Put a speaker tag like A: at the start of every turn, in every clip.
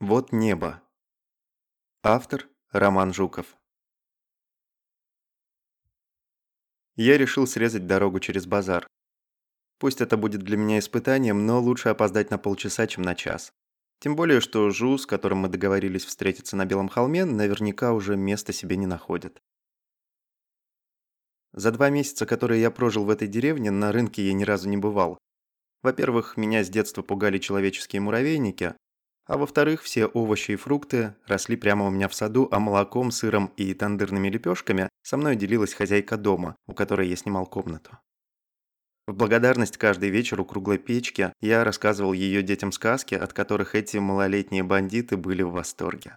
A: Вот небо. Автор Роман Жуков. Я решил срезать дорогу через базар. Пусть это будет для меня испытанием, но лучше опоздать на полчаса, чем на час. Тем более, что Жу, с которым мы договорились встретиться на Белом холме, наверняка уже места себе не находит. За два месяца, которые я прожил в этой деревне, на рынке я ни разу не бывал. Во-первых, меня с детства пугали человеческие муравейники, а во-вторых, все овощи и фрукты росли прямо у меня в саду, а молоком, сыром и тандырными лепешками со мной делилась хозяйка дома, у которой я снимал комнату. В благодарность каждый вечер у круглой печки я рассказывал ее детям сказки, от которых эти малолетние бандиты были в восторге.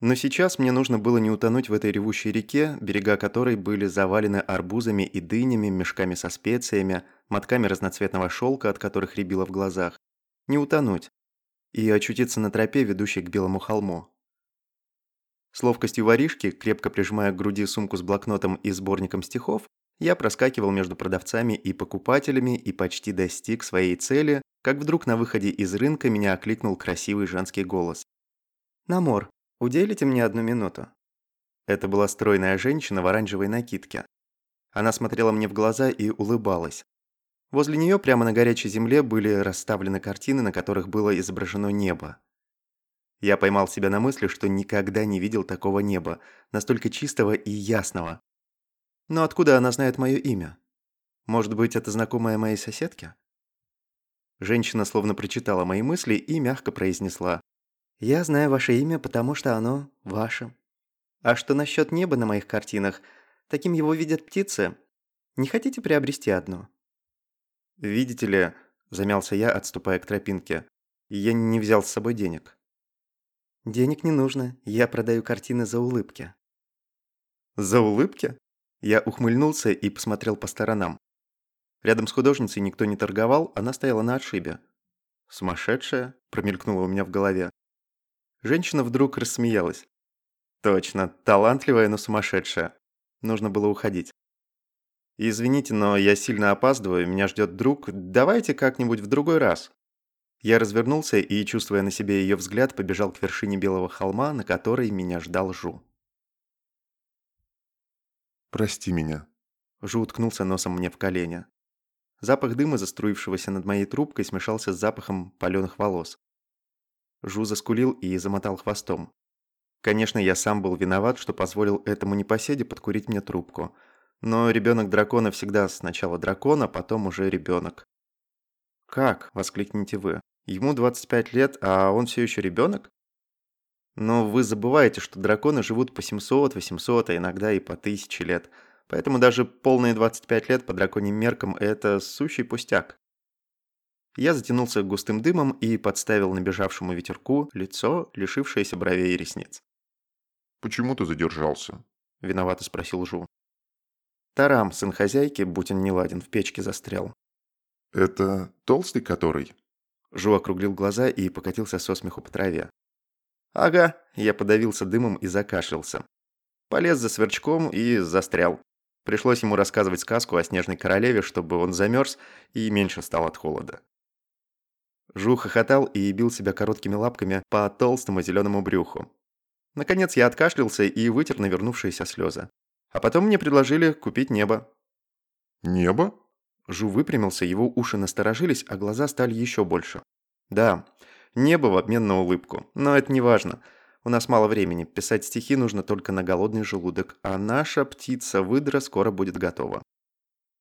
A: Но сейчас мне нужно было не утонуть в этой ревущей реке, берега которой были завалены арбузами и дынями, мешками со специями, мотками разноцветного шелка, от которых рябило в глазах. Не утонуть, и очутиться на тропе, ведущей к Белому холму. С ловкостью воришки, крепко прижимая к груди сумку с блокнотом и сборником стихов, я проскакивал между продавцами и покупателями и почти достиг своей цели, как вдруг на выходе из рынка меня окликнул красивый женский голос. «Намор, уделите мне одну минуту». Это была стройная женщина в оранжевой накидке. Она смотрела мне в глаза и улыбалась. Возле нее прямо на горячей земле были расставлены картины, на которых было изображено небо. Я поймал себя на мысли, что никогда не видел такого неба, настолько чистого и ясного. Но откуда она знает мое имя? Может быть, это знакомая моей соседке? Женщина словно прочитала мои мысли и мягко произнесла. «Я знаю ваше имя, потому что оно ваше. А что насчет неба на моих картинах? Таким его видят птицы. Не хотите приобрести одно?» «Видите ли», – замялся я, отступая к тропинке, – «я не взял с собой денег». «Денег не нужно, я продаю картины за улыбки». «За улыбки?» Я ухмыльнулся и посмотрел по сторонам. Рядом с художницей никто не торговал, она стояла на отшибе. «Сумасшедшая?» – промелькнула у меня в голове. Женщина вдруг рассмеялась. «Точно, талантливая, но сумасшедшая. Нужно было уходить». «Извините, но я сильно опаздываю, меня ждет друг. Давайте как-нибудь в другой раз». Я развернулся и, чувствуя на себе ее взгляд, побежал к вершине белого холма, на которой меня ждал Жу.
B: «Прости меня».
A: Жу уткнулся носом мне в колени. Запах дыма, заструившегося над моей трубкой, смешался с запахом паленых волос. Жу заскулил и замотал хвостом. Конечно, я сам был виноват, что позволил этому непоседе подкурить мне трубку – но ребенок дракона всегда сначала дракон, а потом уже ребенок. «Как?» – воскликните вы. «Ему 25 лет, а он все еще ребенок?» Но вы забываете, что драконы живут по 700, 800, а иногда и по 1000 лет. Поэтому даже полные 25 лет по драконьим меркам – это сущий пустяк. Я затянулся густым дымом и подставил набежавшему ветерку лицо, лишившееся бровей и ресниц.
B: «Почему ты задержался?»
A: – виновато спросил Жу. Тарам, сын хозяйки, будь он неладен, в печке застрял.
B: «Это толстый который?»
A: Жу округлил глаза и покатился со смеху по траве. «Ага», я подавился дымом и закашлялся. Полез за сверчком и застрял. Пришлось ему рассказывать сказку о снежной королеве, чтобы он замерз и меньше стал от холода. Жу хохотал и бил себя короткими лапками по толстому зеленому брюху. Наконец я откашлялся и вытер навернувшиеся слезы. А потом мне предложили купить небо».
B: «Небо?»
A: Жу выпрямился, его уши насторожились, а глаза стали еще больше. «Да, небо в обмен на улыбку. Но это не важно. У нас мало времени. Писать стихи нужно только на голодный желудок, а наша птица-выдра скоро будет готова».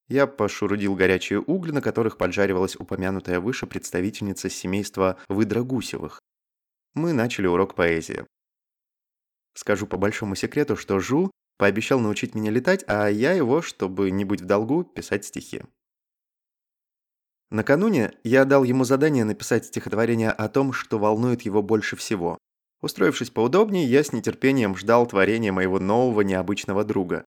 A: Я пошурудил горячие угли, на которых поджаривалась упомянутая выше представительница семейства выдра-гусевых. Мы начали урок поэзии. Скажу по большому секрету, что Жу Пообещал научить меня летать, а я его, чтобы не быть в долгу, писать стихи. Накануне я дал ему задание написать стихотворение о том, что волнует его больше всего. Устроившись поудобнее, я с нетерпением ждал творения моего нового необычного друга.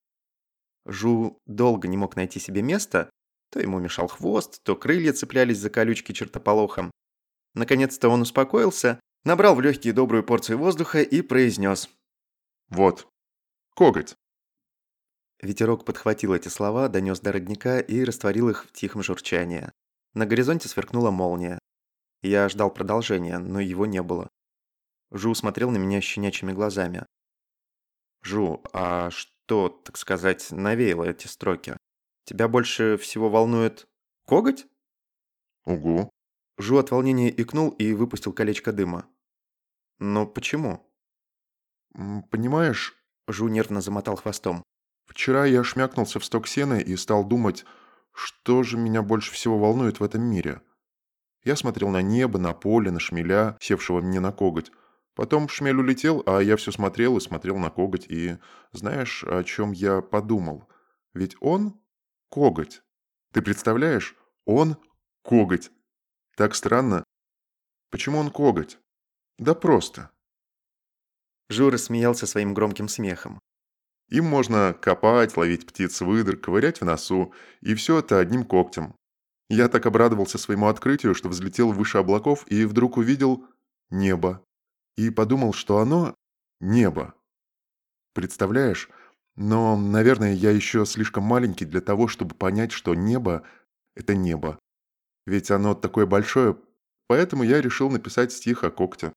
A: Жу долго не мог найти себе места, то ему мешал хвост, то крылья цеплялись за колючки чертополохом. Наконец-то он успокоился, набрал в легкие добрую порцию воздуха и произнес.
B: «Вот, коготь».
A: Ветерок подхватил эти слова, донес до родника и растворил их в тихом журчании. На горизонте сверкнула молния. Я ждал продолжения, но его не было. Жу смотрел на меня щенячьими глазами. «Жу, а что, так сказать, навеяло эти строки? Тебя больше всего волнует коготь?»
B: Угу.
A: Жу от волнения икнул и выпустил колечко дыма. «Но почему?»
B: Понимаешь,
A: Жу нервно замотал хвостом.
B: Вчера я шмякнулся в сток сена и стал думать, что же меня больше всего волнует в этом мире. Я смотрел на небо, на поле, на шмеля, севшего мне на коготь. Потом шмель улетел, а я все смотрел и смотрел на коготь. И знаешь, о чем я подумал? Ведь он коготь. Ты представляешь? Он коготь. Так странно. Почему он коготь? Да просто.
A: Жу рассмеялся своим громким смехом.
B: Им можно копать, ловить птиц выдр, ковырять в носу, и все это одним когтем. Я так обрадовался своему открытию, что взлетел выше облаков и вдруг увидел небо. И подумал, что оно – небо. Представляешь? Но, наверное, я еще слишком маленький для того, чтобы понять, что небо – это небо. Ведь оно такое большое, поэтому я решил написать стих о когте.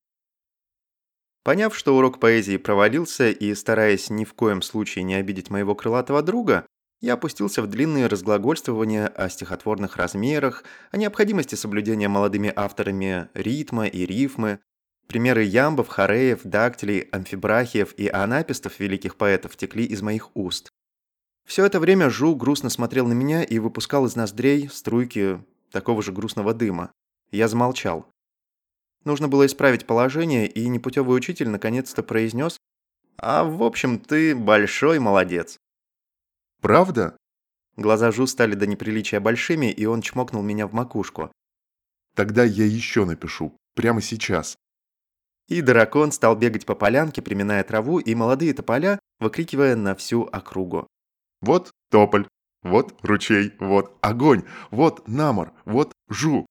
A: Поняв, что урок поэзии провалился и стараясь ни в коем случае не обидеть моего крылатого друга, я опустился в длинные разглагольствования о стихотворных размерах, о необходимости соблюдения молодыми авторами ритма и рифмы, примеры ямбов, хореев, дактилей, амфибрахиев и анапистов великих поэтов текли из моих уст. Все это время Жу грустно смотрел на меня и выпускал из ноздрей струйки такого же грустного дыма. Я замолчал. Нужно было исправить положение, и непутевый учитель наконец-то произнес «А в общем, ты большой молодец».
B: Правда?
A: Глаза Жу стали до неприличия большими, и он чмокнул меня в макушку.
B: Тогда я еще напишу. Прямо сейчас.
A: И дракон стал бегать по полянке, приминая траву, и молодые тополя, выкрикивая на всю округу.
B: Вот тополь, вот ручей, вот огонь, вот намор, вот жу.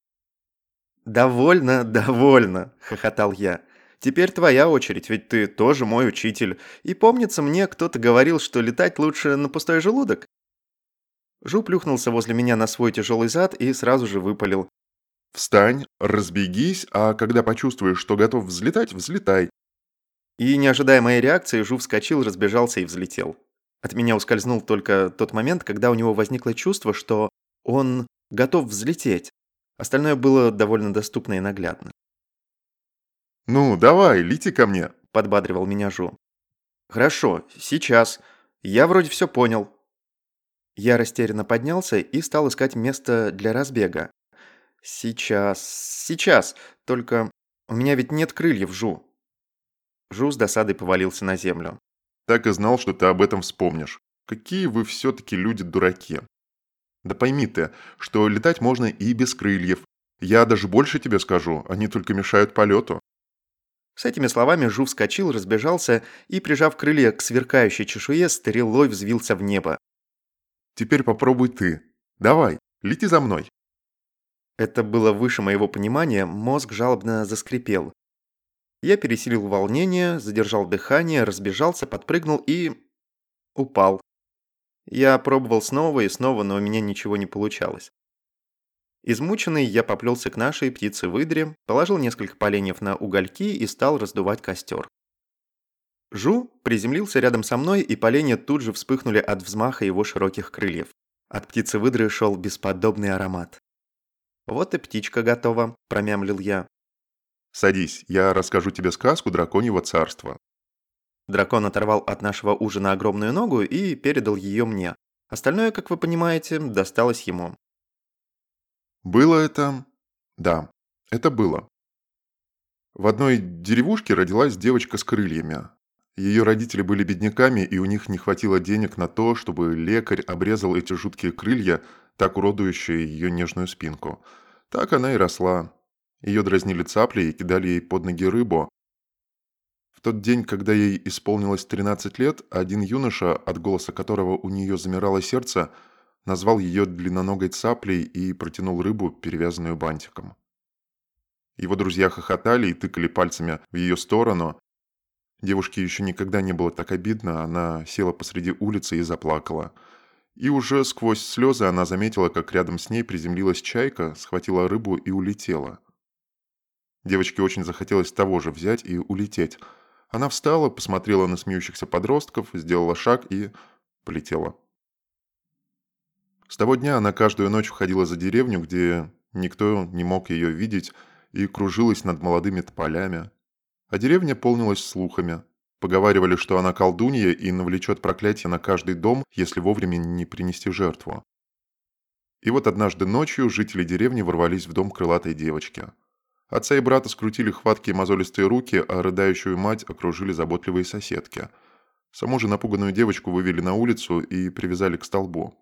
A: «Довольно, довольно», — хохотал я. «Теперь твоя очередь, ведь ты тоже мой учитель. И помнится мне, кто-то говорил, что летать лучше на пустой желудок». Жу плюхнулся возле меня на свой тяжелый зад и сразу же выпалил.
B: Встань, разбегись, а когда почувствуешь, что готов взлетать, взлетай.
A: И, не ожидая моей реакции, Жу вскочил, разбежался и взлетел. От меня ускользнул только тот момент, когда у него возникло чувство, что он готов взлететь. Остальное было довольно доступно и наглядно.
B: Ну, давай, лети ко мне.
A: – подбадривал меня Жу. «Хорошо, сейчас. Я вроде все понял». Я растерянно поднялся и стал искать место для разбега. «Сейчас, сейчас, только у меня ведь нет крыльев, Жу». Жу с досадой повалился на землю.
B: Так и знал, что ты об этом вспомнишь. Какие вы все-таки люди-дураки. Да пойми ты, что летать можно и без крыльев. Я даже больше тебе скажу, они только мешают полету.
A: С этими словами Жу вскочил, разбежался и, прижав крылья к сверкающей чешуе, стрелой взвился в небо.
B: Теперь попробуй ты. Давай, лети за мной.
A: Это было выше моего понимания, мозг жалобно заскрипел. Я пересилил волнение, задержал дыхание, разбежался, подпрыгнул и... упал. Я пробовал снова и снова, но у меня ничего не получалось. Измученный, я поплелся к нашей птице-выдре, положил несколько поленьев на угольки и стал раздувать костер. Жу приземлился рядом со мной, и поленья тут же вспыхнули от взмаха его широких крыльев. От птицы-выдры шел бесподобный аромат. «Вот и птичка готова», – промямлил я.
B: Садись, я расскажу тебе сказку драконьего царства.
A: Дракон оторвал от нашего ужина огромную ногу и передал ее мне. Остальное, как вы понимаете, досталось ему.
B: Было это... Да, это было. В одной деревушке родилась девочка с крыльями. Ее родители были бедняками, и у них не хватило денег на то, чтобы лекарь обрезал эти жуткие крылья, так уродующие ее нежную спинку. Так она и росла. Ее дразнили цапли и кидали ей под ноги рыбу. В тот день, когда ей исполнилось 13 лет, один юноша, от голоса которого у нее замирало сердце, назвал ее длинноногой цаплей и протянул рыбу, перевязанную бантиком. Его друзья хохотали и тыкали пальцами в ее сторону. Девушке еще никогда не было так обидно, она села посреди улицы и заплакала. И уже сквозь слезы она заметила, как рядом с ней приземлилась чайка, схватила рыбу и улетела. Девочке очень захотелось того же взять и улететь. Она встала, посмотрела на смеющихся подростков, сделала шаг и полетела. С того дня она каждую ночь входила за деревню, где никто не мог ее видеть, и кружилась над молодыми тополями. А деревня полнилась слухами. Поговаривали, что она колдунья и навлечет проклятие на каждый дом, если вовремя не принести жертву. И вот однажды ночью жители деревни ворвались в дом крылатой девочки. Отца и брата скрутили хваткие мозолистые руки, а рыдающую мать окружили заботливые соседки. Саму же напуганную девочку вывели на улицу и привязали к столбу.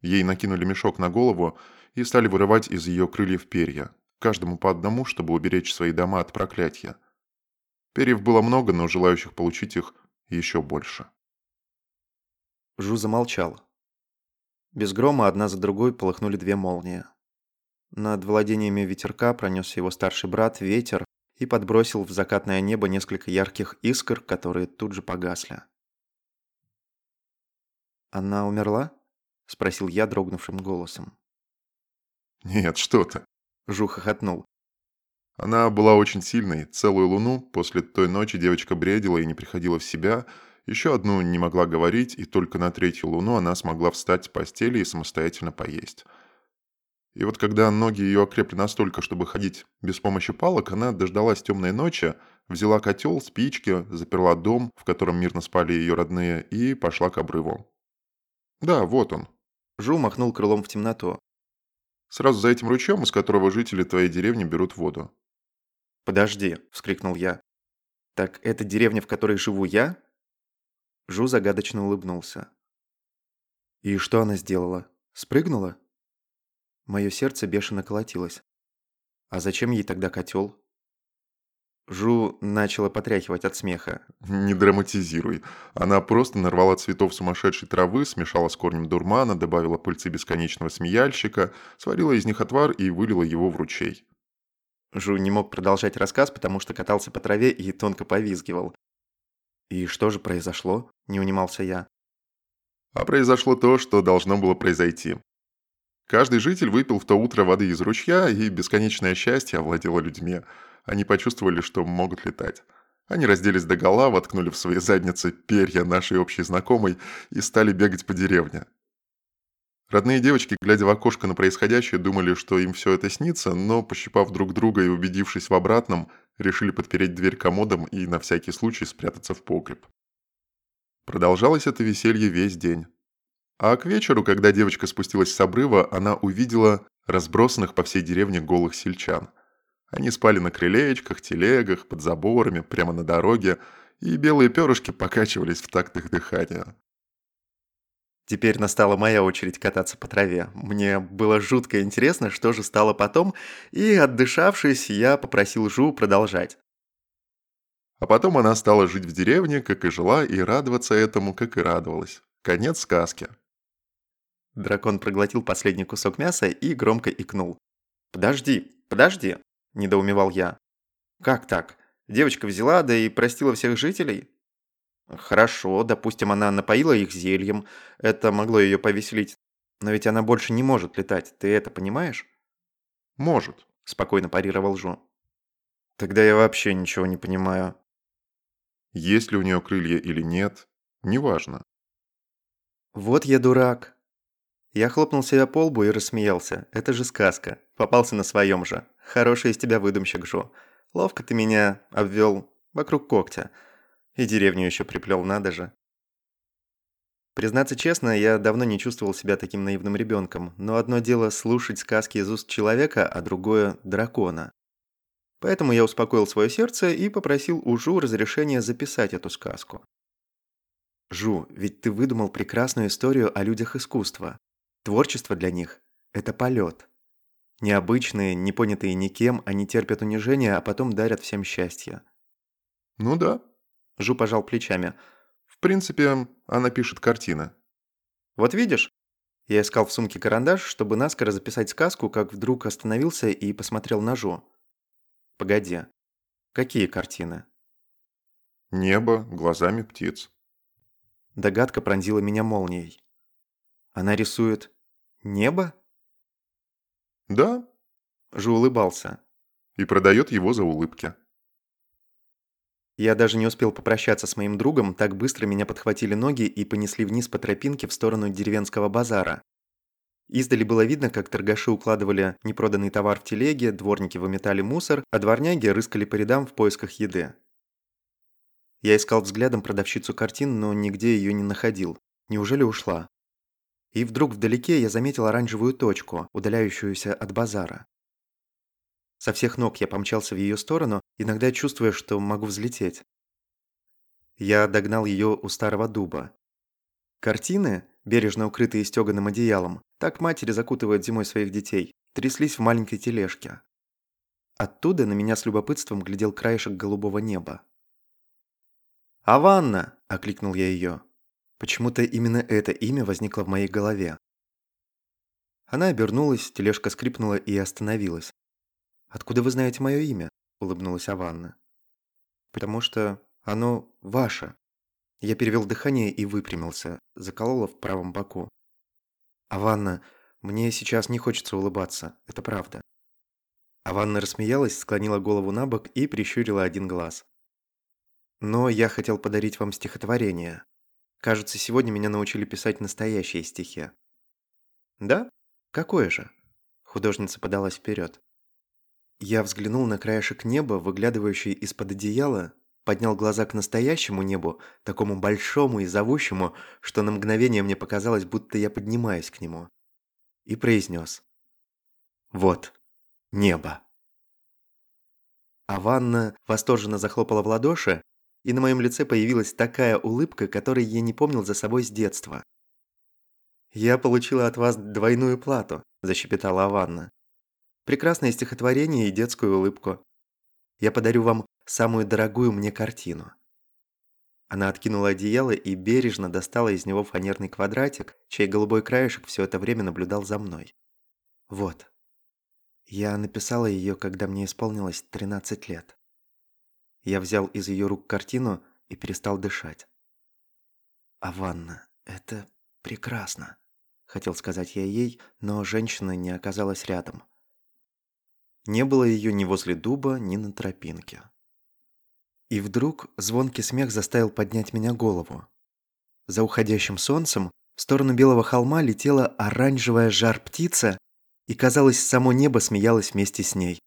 B: Ей накинули мешок на голову и стали вырывать из ее крыльев перья, каждому по одному, чтобы уберечь свои дома от проклятия. Перьев было много, но желающих получить их еще больше.
A: Жу замолчал. Без грома одна за другой полыхнули две молнии. Над владениями ветерка пронесся его старший брат, ветер, и подбросил в закатное небо несколько ярких искр, которые тут же погасли. «Она умерла?» – спросил я дрогнувшим голосом.
B: «Нет, что ты!»
A: – Жу хохотнул.
B: Она была очень сильной. Целую луну после той ночи девочка бредила и не приходила в себя. Еще одну не могла говорить, и только на третью луну она смогла встать с постели и самостоятельно поесть. И вот когда ноги ее окрепли настолько, чтобы ходить без помощи палок, она дождалась темной ночи, взяла котел, спички, заперла дом, в котором мирно спали ее родные, и пошла к обрыву. Да, вот он.
A: Жу махнул крылом в темноту.
B: Сразу за этим ручьем, из которого жители твоей деревни берут воду.
A: «Подожди», — вскрикнул я. «Так это деревня, в которой живу я?» Жу загадочно улыбнулся. «И что она сделала? Спрыгнула?» Мое сердце бешено колотилось. «А зачем ей тогда котел?» Жу начала потряхивать от смеха.
B: «Не драматизируй. Она просто нарвала цветов сумасшедшей травы, смешала с корнем дурмана, добавила пыльцы бесконечного смеяльщика, сварила из них отвар и вылила его в ручей».
A: Жу не мог продолжать рассказ, потому что катался по траве и тонко повизгивал. «И что же произошло?» – не унимался я.
B: А произошло то, что должно было произойти. Каждый житель выпил в то утро воды из ручья, и бесконечное счастье овладело людьми – они почувствовали, что могут летать. Они разделись до гола, воткнули в свои задницы перья нашей общей знакомой и стали бегать по деревне. Родные девочки, глядя в окошко на происходящее, думали, что им все это снится, но, пощипав друг друга и убедившись в обратном, решили подпереть дверь комодом и на всякий случай спрятаться в погреб. Продолжалось это веселье весь день. А к вечеру, когда девочка спустилась с обрыва, она увидела разбросанных по всей деревне голых сельчан – они спали на крылечках, телегах, под заборами, прямо на дороге, и белые перышки покачивались в такт их дыхания.
A: Теперь настала моя очередь кататься по траве. Мне было жутко интересно, что же стало потом, и, отдышавшись, я попросил Жу продолжать.
B: А потом она стала жить в деревне, как и жила, и радоваться этому, как и радовалась. Конец сказки.
A: Дракон проглотил последний кусок мяса и громко икнул. «Подожди, подожди!» – недоумевал я. «Как так? Девочка взяла, да и простила всех жителей?» «Хорошо, допустим, она напоила их зельем. Это могло ее повеселить. Но ведь она больше не может летать, ты это понимаешь?»
B: «Может», –
A: спокойно парировал Жу. «Тогда я вообще ничего не понимаю».
B: «Есть ли у нее крылья или нет, неважно».
A: «Вот я дурак». Я хлопнул себя по лбу и рассмеялся. Это же сказка. Попался на своем же. Хороший из тебя выдумщик, Жо. Ловко ты меня обвел вокруг когтя. И деревню еще приплел, надо же. Признаться честно, я давно не чувствовал себя таким наивным ребенком, но одно дело слушать сказки из уст человека, а другое – дракона. Поэтому я успокоил свое сердце и попросил у Жу разрешения записать эту сказку. Жу, ведь ты выдумал прекрасную историю о людях искусства. Творчество для них – это полет. Необычные, не понятые никем, они терпят унижение, а потом дарят всем счастье.
B: Ну да.
A: Жу пожал плечами.
B: В принципе, она пишет картины.
A: Вот видишь? Я искал в сумке карандаш, чтобы наскоро записать сказку, как вдруг остановился и посмотрел на Жу. Погоди. Какие картины?
B: Небо глазами птиц.
A: Догадка пронзила меня молнией. Она рисует небо?
B: Да.
A: Жу улыбался.
B: и продает его за улыбки.
A: Я даже не успел попрощаться с моим другом, так быстро меня подхватили ноги и понесли вниз по тропинке в сторону деревенского базара. Издали было видно, как торгаши укладывали непроданный товар в телеге, дворники выметали мусор, а дворняги рыскали по рядам в поисках еды. Я искал взглядом продавщицу картин, но нигде ее не находил. Неужели ушла? И вдруг вдалеке я заметил оранжевую точку, удаляющуюся от базара. Со всех ног я помчался в ее сторону, иногда чувствуя, что могу взлететь. Я догнал ее у старого дуба. Картины, бережно укрытые стеганым одеялом, так матери закутывают зимой своих детей, тряслись в маленькой тележке. Оттуда на меня с любопытством глядел краешек голубого неба. «Аванна!» – окликнул я ее. Почему-то именно это имя возникло в моей голове. Она обернулась, тележка скрипнула и остановилась. «Откуда вы знаете мое имя?» – улыбнулась Аванна. «Потому что оно ваше». Я перевел дыхание и выпрямился, заколола в правом боку. «Аванна, мне сейчас не хочется улыбаться, это правда». Аванна рассмеялась, склонила голову на бок и прищурила один глаз. «Но я хотел подарить вам стихотворение. Кажется, сегодня меня научили писать настоящие стихи». «Да? Какое же?» Художница подалась вперед. Я взглянул на краешек неба, выглядывающий из-под одеяла, поднял глаза к настоящему небу, такому большому и зовущему, что на мгновение мне показалось, будто я поднимаюсь к нему. И произнес. «Вот, небо». А Ванна восторженно захлопала в ладоши, и на моем лице появилась такая улыбка, которой я не помнил за собой с детства. «Я получила от вас двойную плату», – защепетала Аванна. Прекрасное стихотворение и детскую улыбку. Я подарю вам самую дорогую мне картину». Она откинула одеяло и бережно достала из него фанерный квадратик, чей голубой краешек все это время наблюдал за мной. «Вот. Я написала ее, когда мне исполнилось 13 лет». Я взял из ее рук картину и перестал дышать. «А ванна, это прекрасно», – хотел сказать я ей, но женщина не оказалась рядом. Не было ее ни возле дуба, ни на тропинке. И вдруг звонкий смех заставил поднять меня голову. За уходящим солнцем в сторону белого холма летела оранжевая жар-птица, и, казалось, само небо смеялось вместе с ней.